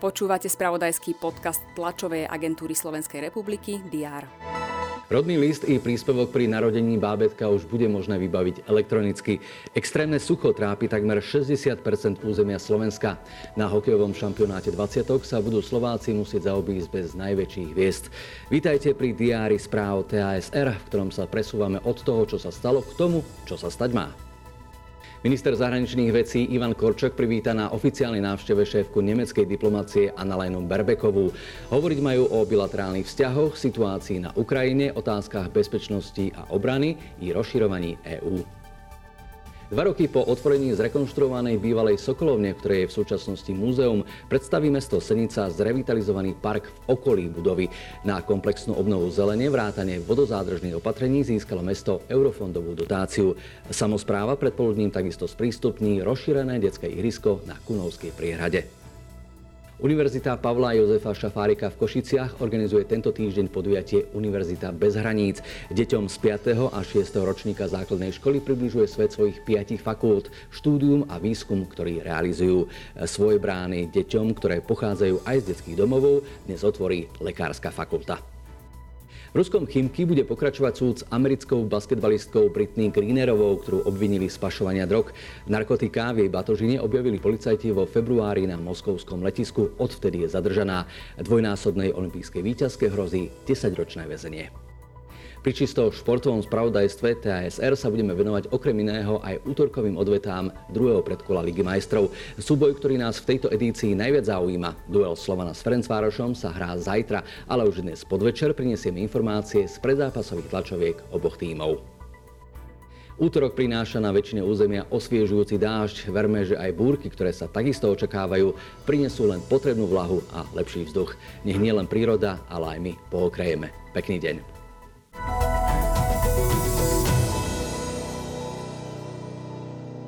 Počúvate spravodajský podcast tlačovej agentúry Slovenskej republiky DR. Rodný list i príspevok pri narodení bábetka už bude možné vybaviť elektronicky. Extrémne sucho trápi takmer 60% územia Slovenska. Na hokejovom šampionáte 20 sa budú Slováci musieť zaobísť bez najväčších hviezd. Vítajte pri diári správ TASR, v ktorom sa presúvame od toho, čo sa stalo, k tomu, čo sa stať má. Minister zahraničných vecí Ivan Korčok privíta na oficiálnej návšteve šéfku nemeckej diplomácie Annalenu Berbekovú. Hovoriť majú o bilaterálnych vzťahoch, situácii na Ukrajine, otázkach bezpečnosti a obrany i rozširovaní EÚ. Dva roky po otvorení zrekonštruovanej bývalej Sokolovne, v ktorej je v súčasnosti múzeum, predstaví mesto Senica zrevitalizovaný park v okolí budovy. Na komplexnú obnovu zelene vrátane vodozádržných opatrení získalo mesto eurofondovú dotáciu. Samozpráva predpoludním takisto sprístupní rozšírené detské ihrisko na Kunovskej priehrade. Univerzita Pavla Jozefa Šafárika v Košiciach organizuje tento týždeň podujatie Univerzita bez hraníc. Deťom z 5. a 6. ročníka základnej školy približuje svet svojich piatich fakult, štúdium a výskum, ktorý realizujú. Svoje brány deťom, ktoré pochádzajú aj z detských domovov, dnes otvorí Lekárska fakulta. V ruskom Chimky bude pokračovať súd s americkou basketbalistkou Britney Greenerovou, ktorú obvinili z pašovania drog. Narkotika v jej batožine objavili policajti vo februári na moskovskom letisku. Odvtedy je zadržaná. Dvojnásobnej olympijskej výťazke hrozí 10-ročné väzenie. Pri čisto športovom spravodajstve TASR sa budeme venovať okrem iného aj útorkovým odvetám druhého predkola Ligy majstrov. Súboj, ktorý nás v tejto edícii najviac zaujíma. Duel Slovana s Ferencvárošom sa hrá zajtra, ale už dnes podvečer prinesieme informácie z predzápasových tlačoviek oboch tímov. Útorok prináša na väčšine územia osviežujúci dážď. Verme, že aj búrky, ktoré sa takisto očakávajú, prinesú len potrebnú vlahu a lepší vzduch. Nech nie len príroda, ale aj my pohokrejeme. Pekný deň.